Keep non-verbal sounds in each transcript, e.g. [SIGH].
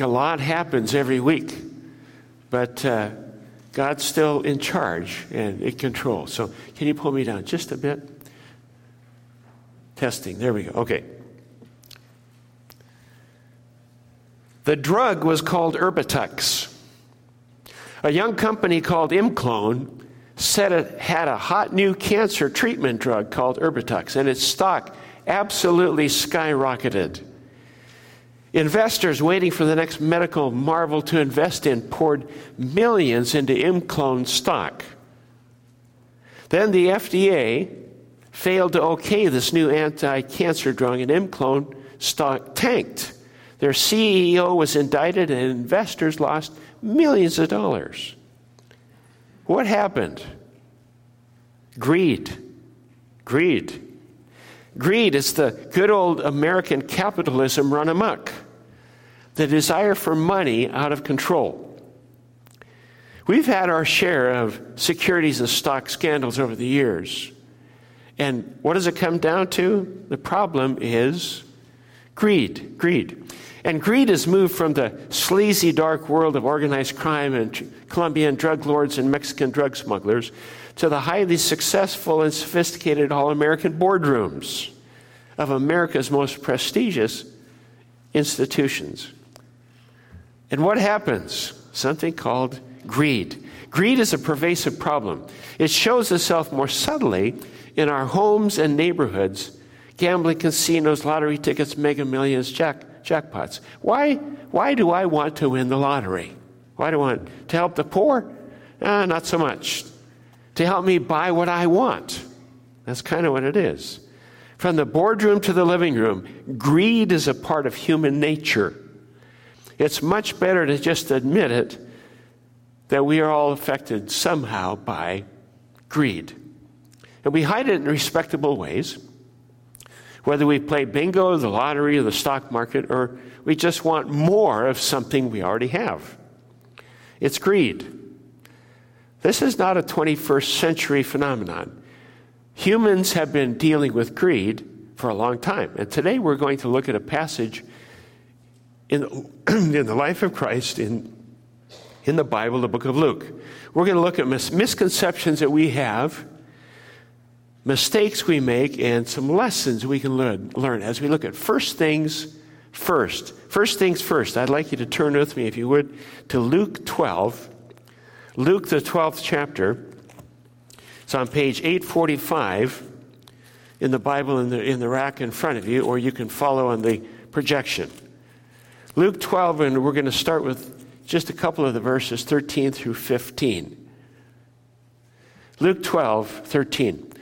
a lot happens every week, but uh, God's still in charge and in control. So, can you pull me down just a bit? Testing. There we go. Okay. The drug was called Erbitux. A young company called Imclone said it had a hot new cancer treatment drug called Erbitux, and its stock absolutely skyrocketed. Investors waiting for the next medical marvel to invest in poured millions into Imclone stock. Then the FDA failed to okay this new anti cancer drug, and Imclone stock tanked. Their CEO was indicted, and investors lost millions of dollars. What happened? Greed. Greed. Greed is the good old American capitalism run amok, the desire for money out of control. We've had our share of securities and stock scandals over the years. And what does it come down to? The problem is greed. Greed. And greed has moved from the sleazy, dark world of organized crime and Colombian drug lords and Mexican drug smugglers to the highly successful and sophisticated all American boardrooms of America's most prestigious institutions. And what happens? Something called greed. Greed is a pervasive problem. It shows itself more subtly in our homes and neighborhoods gambling casinos, lottery tickets, mega millions, jack, jackpots. Why, why do I want to win the lottery? Why do I want to help the poor? Uh, not so much. To help me buy what I want. That's kind of what it is. From the boardroom to the living room, greed is a part of human nature. It's much better to just admit it that we are all affected somehow by greed. And we hide it in respectable ways whether we play bingo, the lottery, or the stock market, or we just want more of something we already have. It's greed. This is not a 21st century phenomenon. Humans have been dealing with greed for a long time. And today we're going to look at a passage in, [CLEARS THROAT] in the life of Christ in, in the Bible, the book of Luke. We're going to look at mis- misconceptions that we have mistakes we make and some lessons we can learn, learn as we look at first things first. First things first. I'd like you to turn with me, if you would, to Luke 12. Luke, the 12th chapter. It's on page 845 in the Bible in the, in the rack in front of you, or you can follow on the projection. Luke 12, and we're going to start with just a couple of the verses, 13 through 15. Luke 12, 13.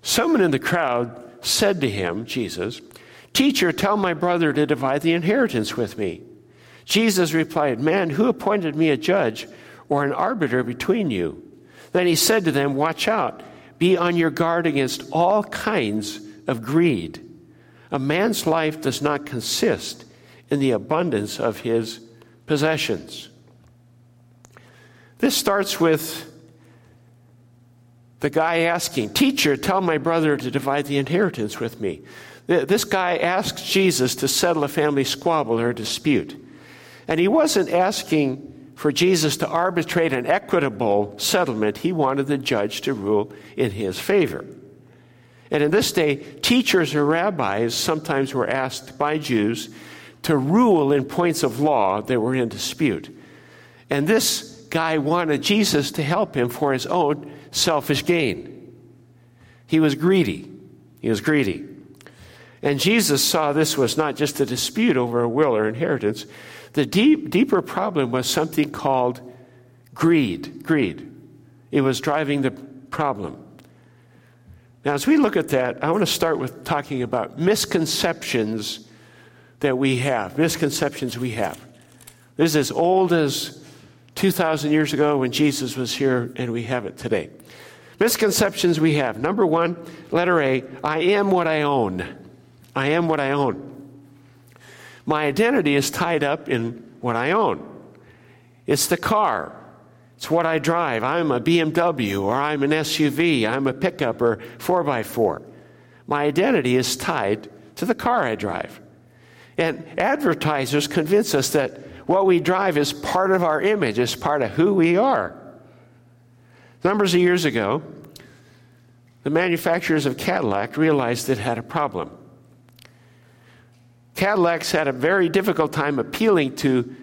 Someone in the crowd said to him, Jesus, Teacher, tell my brother to divide the inheritance with me. Jesus replied, Man, who appointed me a judge or an arbiter between you? Then he said to them, Watch out, be on your guard against all kinds of greed. A man's life does not consist in the abundance of his possessions. This starts with the guy asking, Teacher, tell my brother to divide the inheritance with me. This guy asks Jesus to settle a family squabble or dispute. And he wasn't asking for Jesus to arbitrate an equitable settlement, he wanted the judge to rule in his favor. And in this day, teachers or rabbis sometimes were asked by Jews to rule in points of law that were in dispute. And this guy wanted Jesus to help him for his own selfish gain. He was greedy. He was greedy. And Jesus saw this was not just a dispute over a will or inheritance. The deep, deeper problem was something called greed. Greed. It was driving the problem. Now, as we look at that, I want to start with talking about misconceptions that we have. Misconceptions we have. This is as old as 2,000 years ago when Jesus was here, and we have it today. Misconceptions we have. Number one, letter A I am what I own. I am what I own. My identity is tied up in what I own. It's the car. It's what I drive. I'm a BMW or I'm an SUV. I'm a pickup or 4x4. My identity is tied to the car I drive. And advertisers convince us that What we drive is part of our image, it's part of who we are. Numbers of years ago, the manufacturers of Cadillac realized it had a problem. Cadillacs had a very difficult time appealing to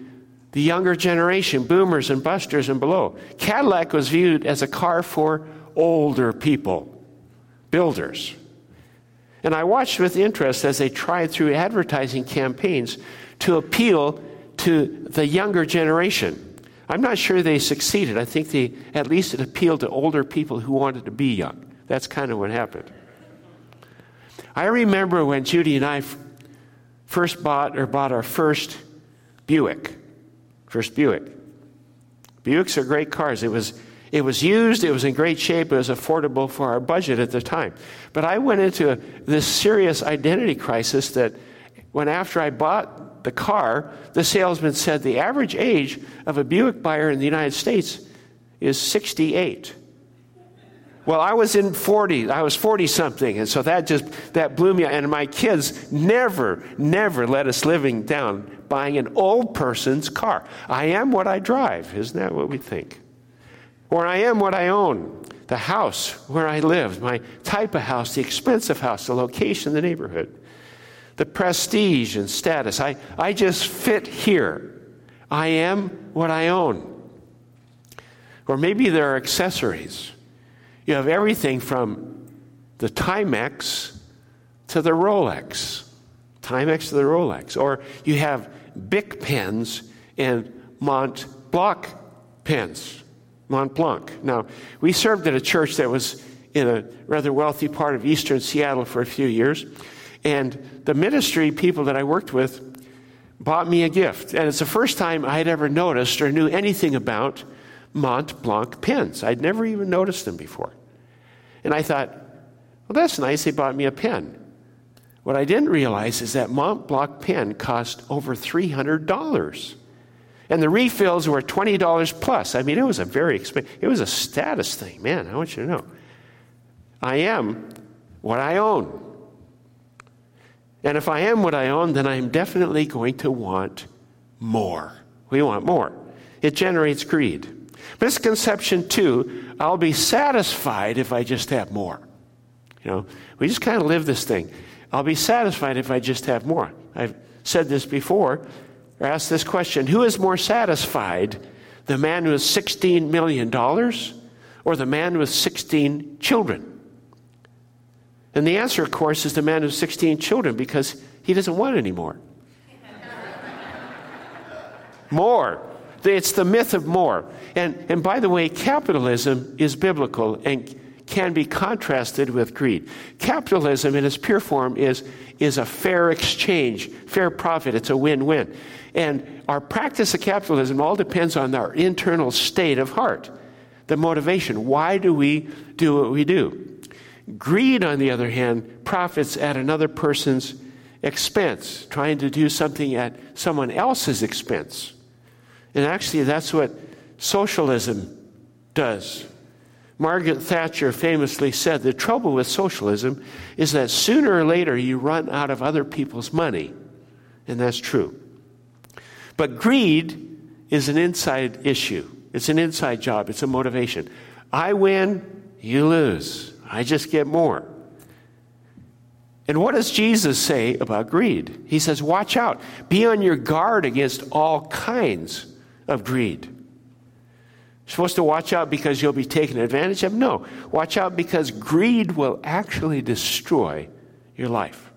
the younger generation, boomers and busters and below. Cadillac was viewed as a car for older people, builders. And I watched with interest as they tried through advertising campaigns to appeal to the younger generation. I'm not sure they succeeded. I think they at least it appealed to older people who wanted to be young. That's kind of what happened. I remember when Judy and I first bought or bought our first Buick. First Buick. Buicks are great cars. It was it was used, it was in great shape, it was affordable for our budget at the time. But I went into this serious identity crisis that when after I bought the car, the salesman said the average age of a Buick buyer in the United States is 68. Well, I was in 40. I was 40 something. And so that just, that blew me. And my kids never, never let us living down buying an old person's car. I am what I drive. Isn't that what we think? Or I am what I own. The house where I live, my type of house, the expensive house, the location, the neighborhood, the prestige and status. I, I just fit here. I am what I own. Or maybe there are accessories. You have everything from the Timex to the Rolex. Timex to the Rolex. Or you have Bic pens and Mont Blanc pens. Mont Blanc. Now, we served at a church that was in a rather wealthy part of eastern Seattle for a few years. And the ministry people that I worked with bought me a gift. And it's the first time I had ever noticed or knew anything about Mont Blanc pens. I'd never even noticed them before. And I thought, well, that's nice. They bought me a pen. What I didn't realize is that Mont Blanc pen cost over $300. And the refills were $20 plus. I mean, it was a very expensive, it was a status thing. Man, I want you to know. I am what I own. And if I am what I own, then I'm definitely going to want more. We want more. It generates greed. Misconception two I'll be satisfied if I just have more. You know, we just kind of live this thing. I'll be satisfied if I just have more. I've said this before, or asked this question Who is more satisfied, the man with $16 million or the man with 16 children? And the answer, of course, is the man with 16 children because he doesn't want any more. [LAUGHS] more. It's the myth of more. And, and by the way, capitalism is biblical and can be contrasted with greed. Capitalism, in its pure form, is, is a fair exchange, fair profit. It's a win win. And our practice of capitalism all depends on our internal state of heart, the motivation. Why do we do what we do? Greed, on the other hand, profits at another person's expense, trying to do something at someone else's expense. And actually, that's what socialism does. Margaret Thatcher famously said the trouble with socialism is that sooner or later you run out of other people's money. And that's true. But greed is an inside issue, it's an inside job, it's a motivation. I win, you lose. I just get more. And what does Jesus say about greed? He says, Watch out, be on your guard against all kinds of greed. Supposed to watch out because you'll be taken advantage of? No. Watch out because greed will actually destroy your life.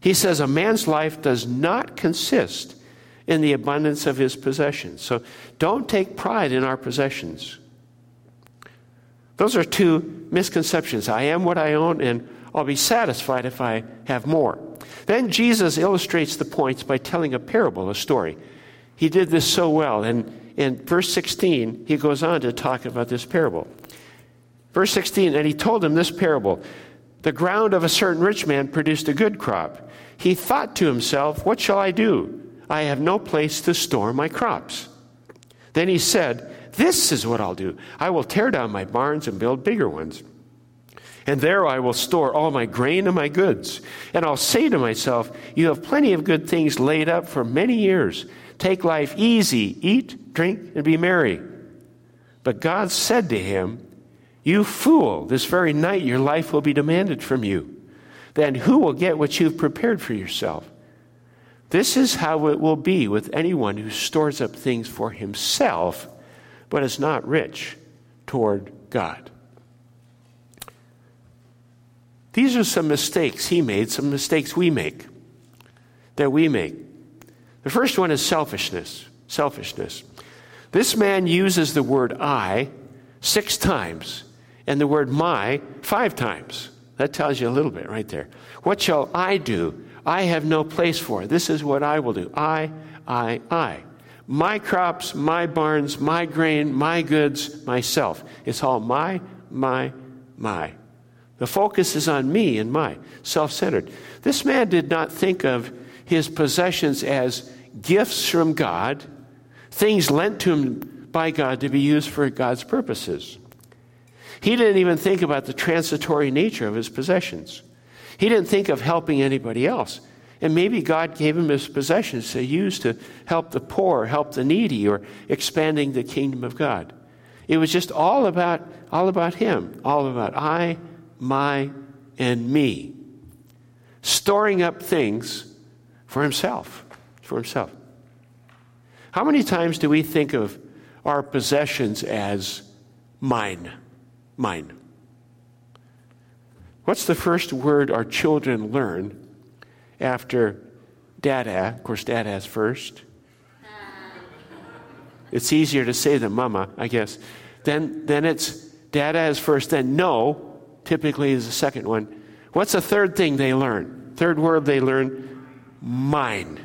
He says a man's life does not consist in the abundance of his possessions. So don't take pride in our possessions. Those are two misconceptions. I am what I own, and I'll be satisfied if I have more. Then Jesus illustrates the points by telling a parable, a story. He did this so well. And in verse 16, he goes on to talk about this parable. Verse 16, and he told him this parable The ground of a certain rich man produced a good crop. He thought to himself, What shall I do? I have no place to store my crops. Then he said, This is what I'll do. I will tear down my barns and build bigger ones And there I will store all my grain and my goods. And I'll say to myself, You have plenty of good things laid up for many years. Take life easy, eat, drink, and be merry. But God said to him, You fool, this very night your life will be demanded from you. Then who will get what you've prepared for yourself? This is how it will be with anyone who stores up things for himself, but is not rich toward God. These are some mistakes he made, some mistakes we make, that we make. The first one is selfishness. Selfishness. This man uses the word I six times and the word my five times. That tells you a little bit right there. What shall I do? I have no place for. it. This is what I will do. I, I, I. My crops, my barns, my grain, my goods, myself. It's all my, my, my. The focus is on me and my, self centered. This man did not think of his possessions as gifts from God, things lent to him by God to be used for God's purposes. He didn't even think about the transitory nature of his possessions. He didn't think of helping anybody else. And maybe God gave him his possessions to use to help the poor, help the needy, or expanding the kingdom of God. It was just all about, all about him, all about I my, and me. Storing up things for himself. For himself. How many times do we think of our possessions as mine? Mine. What's the first word our children learn after dada? Of course, dada's first. It's easier to say than mama, I guess. Then, then it's dada is first, then no, typically is the second one. What's the third thing they learn? Third word they learn mine.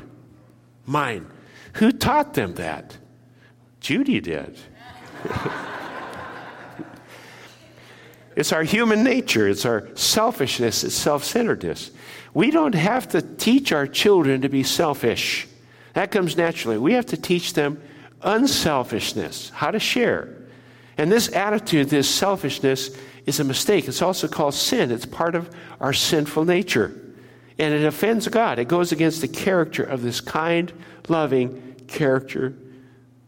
Mine. Who taught them that? Judy did. [LAUGHS] it's our human nature, it's our selfishness, it's self centeredness. We don't have to teach our children to be selfish. That comes naturally. We have to teach them unselfishness, how to share. And this attitude, this selfishness, is a mistake. It's also called sin. It's part of our sinful nature. And it offends God. It goes against the character of this kind, loving character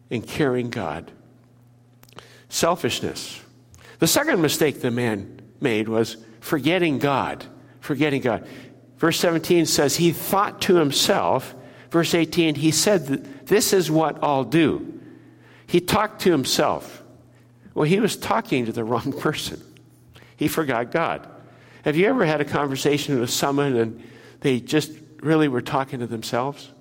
and caring God. Selfishness. The second mistake the man made was forgetting God. Forgetting God. Verse 17 says, He thought to himself. Verse 18, he said, This is what I'll do. He talked to himself. Well, he was talking to the wrong [LAUGHS] person. He forgot God. Have you ever had a conversation with someone and they just really were talking to themselves?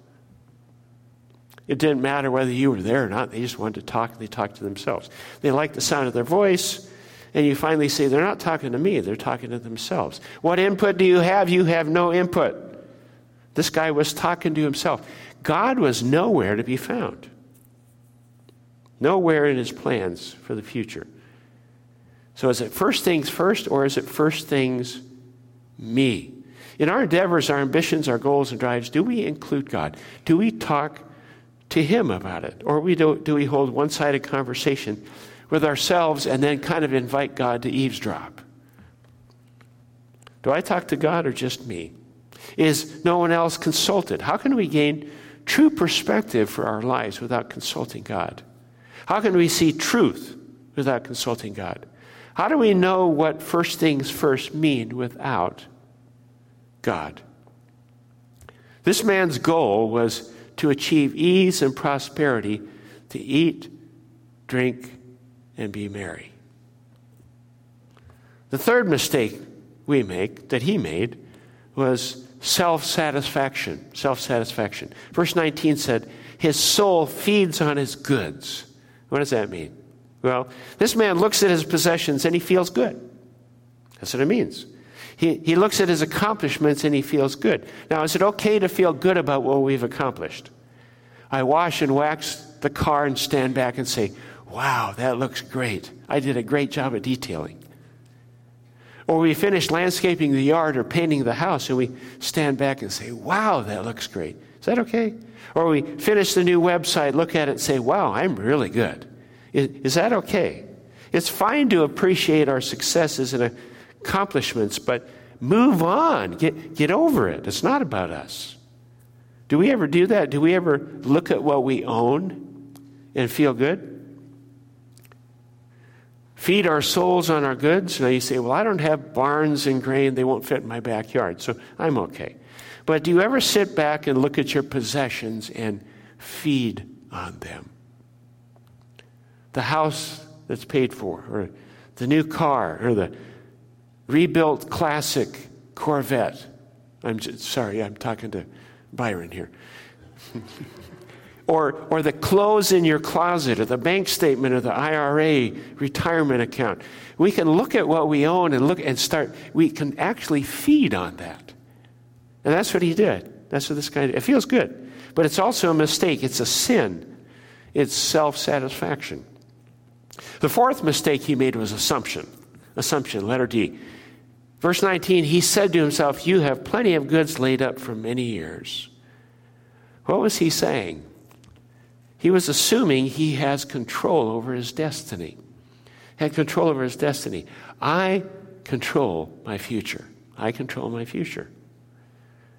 It didn't matter whether you were there or not. They just wanted to talk and they talked to themselves. They liked the sound of their voice, and you finally say, They're not talking to me, they're talking to themselves. What input do you have? You have no input. This guy was talking to himself. God was nowhere to be found, nowhere in his plans for the future. So is it first things first, or is it first things me? In our endeavors, our ambitions, our goals, and drives, do we include God? Do we talk to Him about it? Or we do, do we hold one sided conversation with ourselves and then kind of invite God to eavesdrop? Do I talk to God or just me? Is no one else consulted? How can we gain true perspective for our lives without consulting God? How can we see truth without consulting God? How do we know what first things first mean without God? This man's goal was to achieve ease and prosperity, to eat, drink, and be merry. The third mistake we make, that he made, was self satisfaction. Self satisfaction. Verse 19 said, His soul feeds on his goods. What does that mean? Well, this man looks at his possessions and he feels good. That's what it means. He, he looks at his accomplishments and he feels good. Now, is it okay to feel good about what we've accomplished? I wash and wax the car and stand back and say, Wow, that looks great. I did a great job of detailing. Or we finish landscaping the yard or painting the house and we stand back and say, Wow, that looks great. Is that okay? Or we finish the new website, look at it, and say, Wow, I'm really good. Is, is that okay? It's fine to appreciate our successes and accomplishments, but move on. Get, get over it. It's not about us. Do we ever do that? Do we ever look at what we own and feel good? Feed our souls on our goods? Now you say, well, I don't have barns and grain, they won't fit in my backyard, so I'm okay. But do you ever sit back and look at your possessions and feed on them? The house that's paid for, or the new car, or the rebuilt classic Corvette. I'm just, sorry, I'm talking to Byron here. [LAUGHS] or, or the clothes in your closet, or the bank statement, or the IRA retirement account. We can look at what we own and look and start, we can actually feed on that. And that's what he did. That's what this guy did. It feels good. But it's also a mistake. It's a sin. It's self satisfaction. The fourth mistake he made was assumption. Assumption, letter D. Verse 19, he said to himself, You have plenty of goods laid up for many years. What was he saying? He was assuming he has control over his destiny. Had control over his destiny. I control my future. I control my future.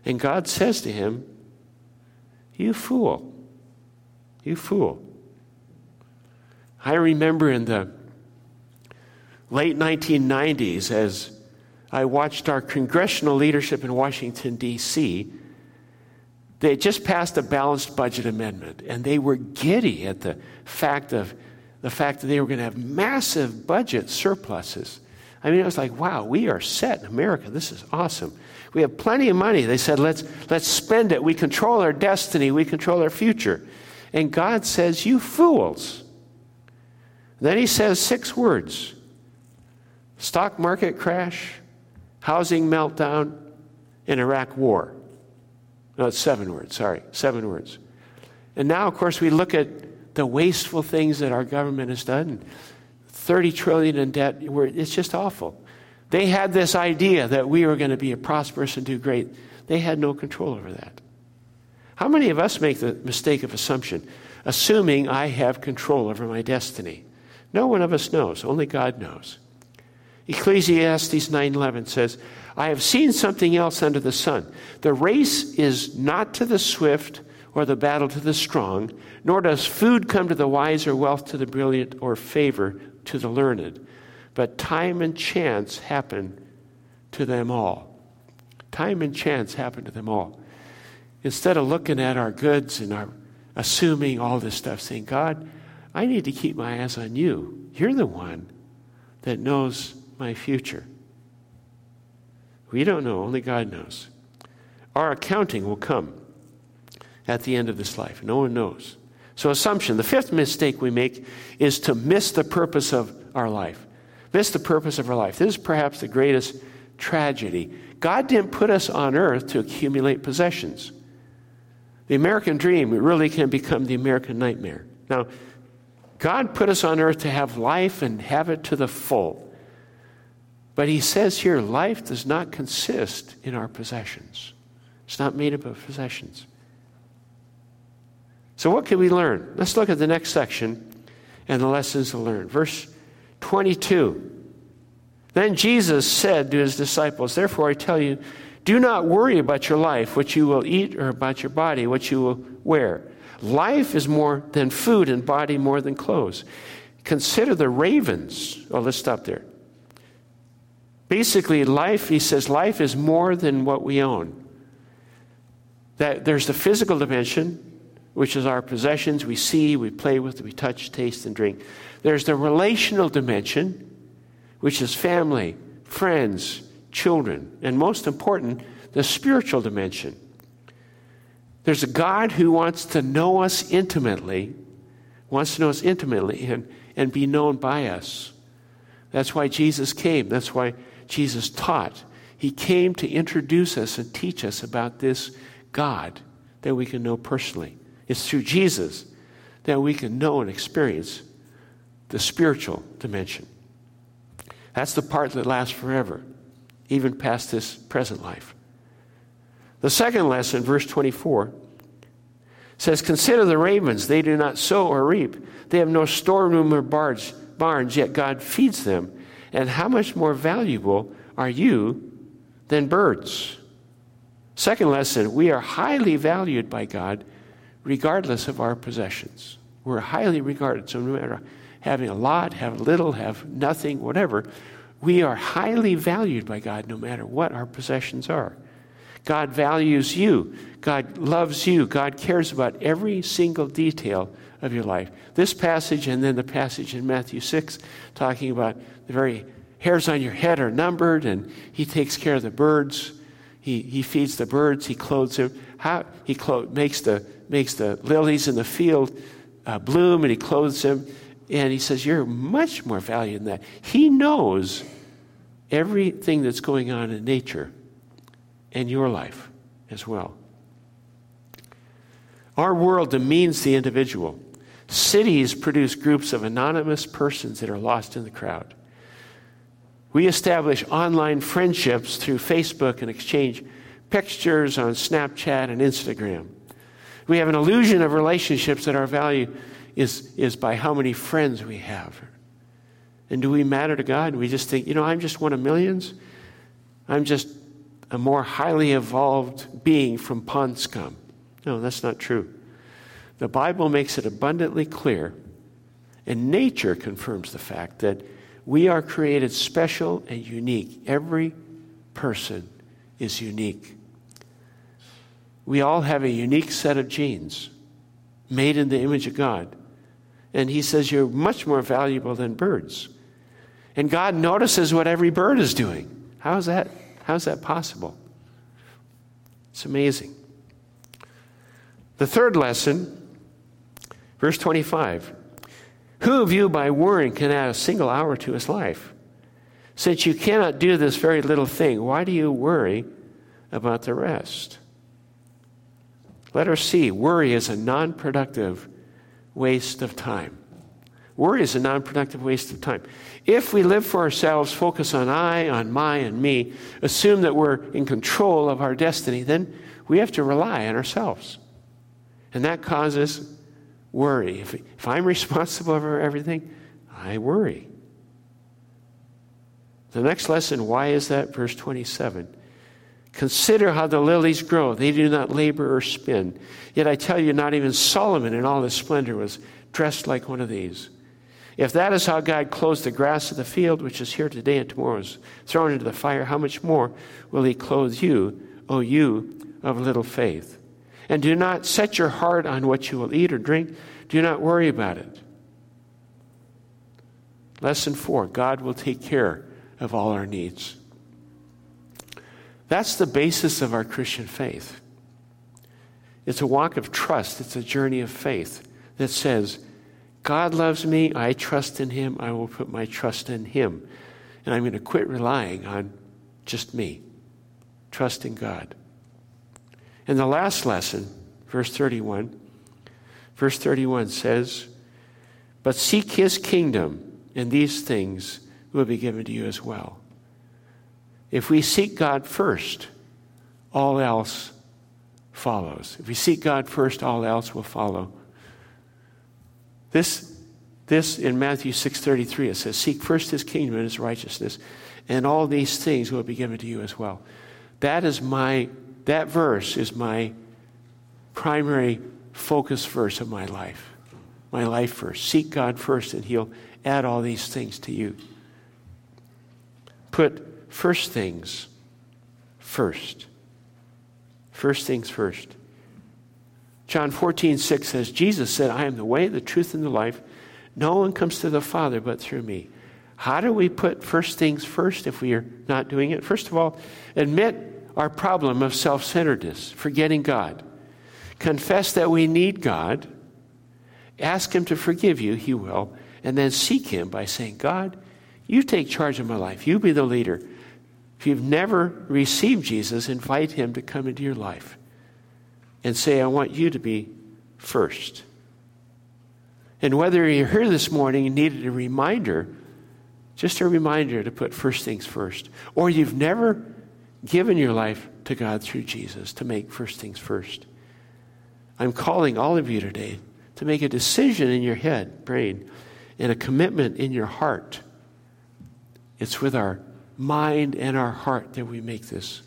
And God says to him, You fool. You fool. I remember in the late 1990s as I watched our congressional leadership in Washington, D.C. They just passed a balanced budget amendment, and they were giddy at the fact of the fact that they were going to have massive budget surpluses. I mean, it was like, wow, we are set in America. This is awesome. We have plenty of money. They said, let's, let's spend it. We control our destiny, we control our future. And God says, You fools. Then he says six words stock market crash, housing meltdown, and Iraq war. No, it's seven words, sorry, seven words. And now, of course, we look at the wasteful things that our government has done 30 trillion in debt. It's just awful. They had this idea that we were going to be prosperous and do great. They had no control over that. How many of us make the mistake of assumption, assuming I have control over my destiny? No one of us knows, only God knows. Ecclesiastes 9:11 says, "I have seen something else under the sun. The race is not to the swift or the battle to the strong, nor does food come to the wise or wealth to the brilliant or favor to the learned, but time and chance happen to them all. Time and chance happen to them all. Instead of looking at our goods and our assuming all this stuff, saying, God, I need to keep my eyes on you. You're the one that knows my future. We don't know, only God knows. Our accounting will come at the end of this life. No one knows. So, assumption. The fifth mistake we make is to miss the purpose of our life. Miss the purpose of our life. This is perhaps the greatest tragedy. God didn't put us on earth to accumulate possessions. The American dream really can become the American nightmare. Now, God put us on earth to have life and have it to the full. But he says here life does not consist in our possessions, it's not made up of possessions. So, what can we learn? Let's look at the next section and the lessons to learn. Verse 22. Then Jesus said to his disciples, Therefore I tell you, do not worry about your life, what you will eat, or about your body, what you will wear. Life is more than food, and body more than clothes. Consider the ravens. Oh, let's stop there. Basically, life, he says, life is more than what we own. That there's the physical dimension, which is our possessions we see, we play with, we touch, taste, and drink. There's the relational dimension, which is family, friends, children, and most important, the spiritual dimension. There's a God who wants to know us intimately, wants to know us intimately and, and be known by us. That's why Jesus came. That's why Jesus taught. He came to introduce us and teach us about this God that we can know personally. It's through Jesus that we can know and experience the spiritual dimension. That's the part that lasts forever, even past this present life. The second lesson, verse 24, says, Consider the ravens. They do not sow or reap, they have no storeroom or barns, yet God feeds them. And how much more valuable are you than birds? Second lesson we are highly valued by God regardless of our possessions. We're highly regarded. So no matter having a lot, have little, have nothing, whatever, we are highly valued by God no matter what our possessions are. God values you. God loves you. God cares about every single detail of your life. This passage and then the passage in Matthew 6 talking about the very hairs on your head are numbered and he takes care of the birds. He, he feeds the birds. He clothes them. How, he clo- makes, the, makes the lilies in the field uh, bloom and he clothes them. And he says, You're much more valuable than that. He knows everything that's going on in nature and your life as well. Our world demeans the individual. Cities produce groups of anonymous persons that are lost in the crowd. We establish online friendships through Facebook and exchange pictures on Snapchat and Instagram. We have an illusion of relationships that our value is, is by how many friends we have. And do we matter to God? We just think, you know, I'm just one of millions. I'm just a more highly evolved being from pond scum. No, that's not true. The Bible makes it abundantly clear, and nature confirms the fact that we are created special and unique. Every person is unique. We all have a unique set of genes made in the image of God. And he says you're much more valuable than birds. And God notices what every bird is doing. How is that? How is that possible? It's amazing. The third lesson Verse 25 Who of you by worrying can add a single hour to his life? Since you cannot do this very little thing, why do you worry about the rest? Letter C worry is a non productive waste of time. Worry is a non productive waste of time. If we live for ourselves, focus on I, on my, and me, assume that we're in control of our destiny, then we have to rely on ourselves. And that causes worry. If, if I'm [LAUGHS] responsible for everything, I worry. The next lesson, why is that? Verse 27. Consider how the lilies grow. They do not labor or spin. Yet I tell you, not even Solomon in all his splendor was dressed like one of these. If that is how God clothes the grass of the field, which is here today and tomorrow is thrown into the fire, how much more will he clothe you, O you of little faith? And do not set your heart on what you will eat or drink. Do not worry about it. Lesson four God will take care of all our needs. That's the basis of our Christian faith. It's a walk of trust, it's a journey of faith that says, God loves me, I trust in Him, I will put my trust in Him. And I'm going to quit relying on just me. Trust in God. And the last lesson, verse 31, verse 31 says, But seek his kingdom, and these things will be given to you as well. If we seek God first, all else follows. If we seek God first, all else will follow. This, this in Matthew 6.33, it says, Seek first his kingdom and his righteousness, and all these things will be given to you as well. That is my that verse is my primary focus verse of my life. My life verse. Seek God first, and He'll add all these things to you. Put first things first. First things first. John 14, 6 says, Jesus said, I am the way, the truth, and the life. No one comes to the Father but through me. How do we put first things first if we are not doing it? First of all, admit our problem of self centeredness, forgetting God. Confess that we need God. Ask Him to forgive you, He will. And then seek Him by saying, God, you take charge of my life. You be the leader. If you've never received Jesus, invite Him to come into your life and say, I want you to be first. And whether you're here this morning and needed a reminder, just a reminder to put first things first, or you've never given your life to God through Jesus to make first things first. I'm calling all of you today to make a decision in your head, brain, and a commitment in your heart. It's with our mind and our heart that we make this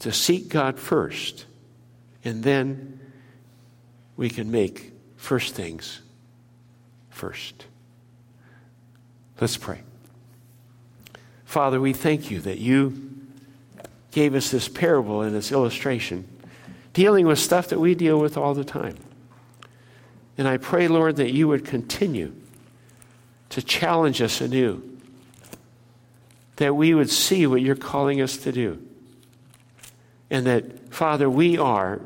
to seek God first, and then we can make first things first. Let's pray. Father, we thank you that you gave us this parable and this illustration dealing with stuff that we deal with all the time. And I pray, Lord, that you would continue to challenge us anew, that we would see what you're calling us to do. And that, Father, we are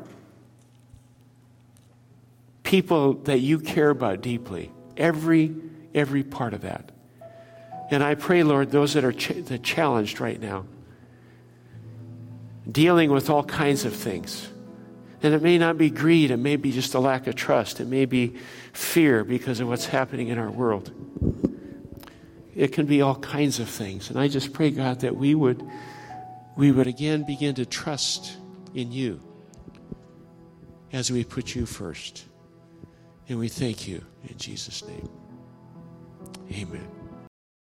people that you care about deeply, every, every part of that. And I pray, Lord, those that are ch- that challenged right now, dealing with all kinds of things. And it may not be greed, it may be just a lack of trust, it may be fear because of what's happening in our world. It can be all kinds of things. And I just pray, God, that we would we would again begin to trust in you as we put you first. And we thank you in Jesus' name. Amen.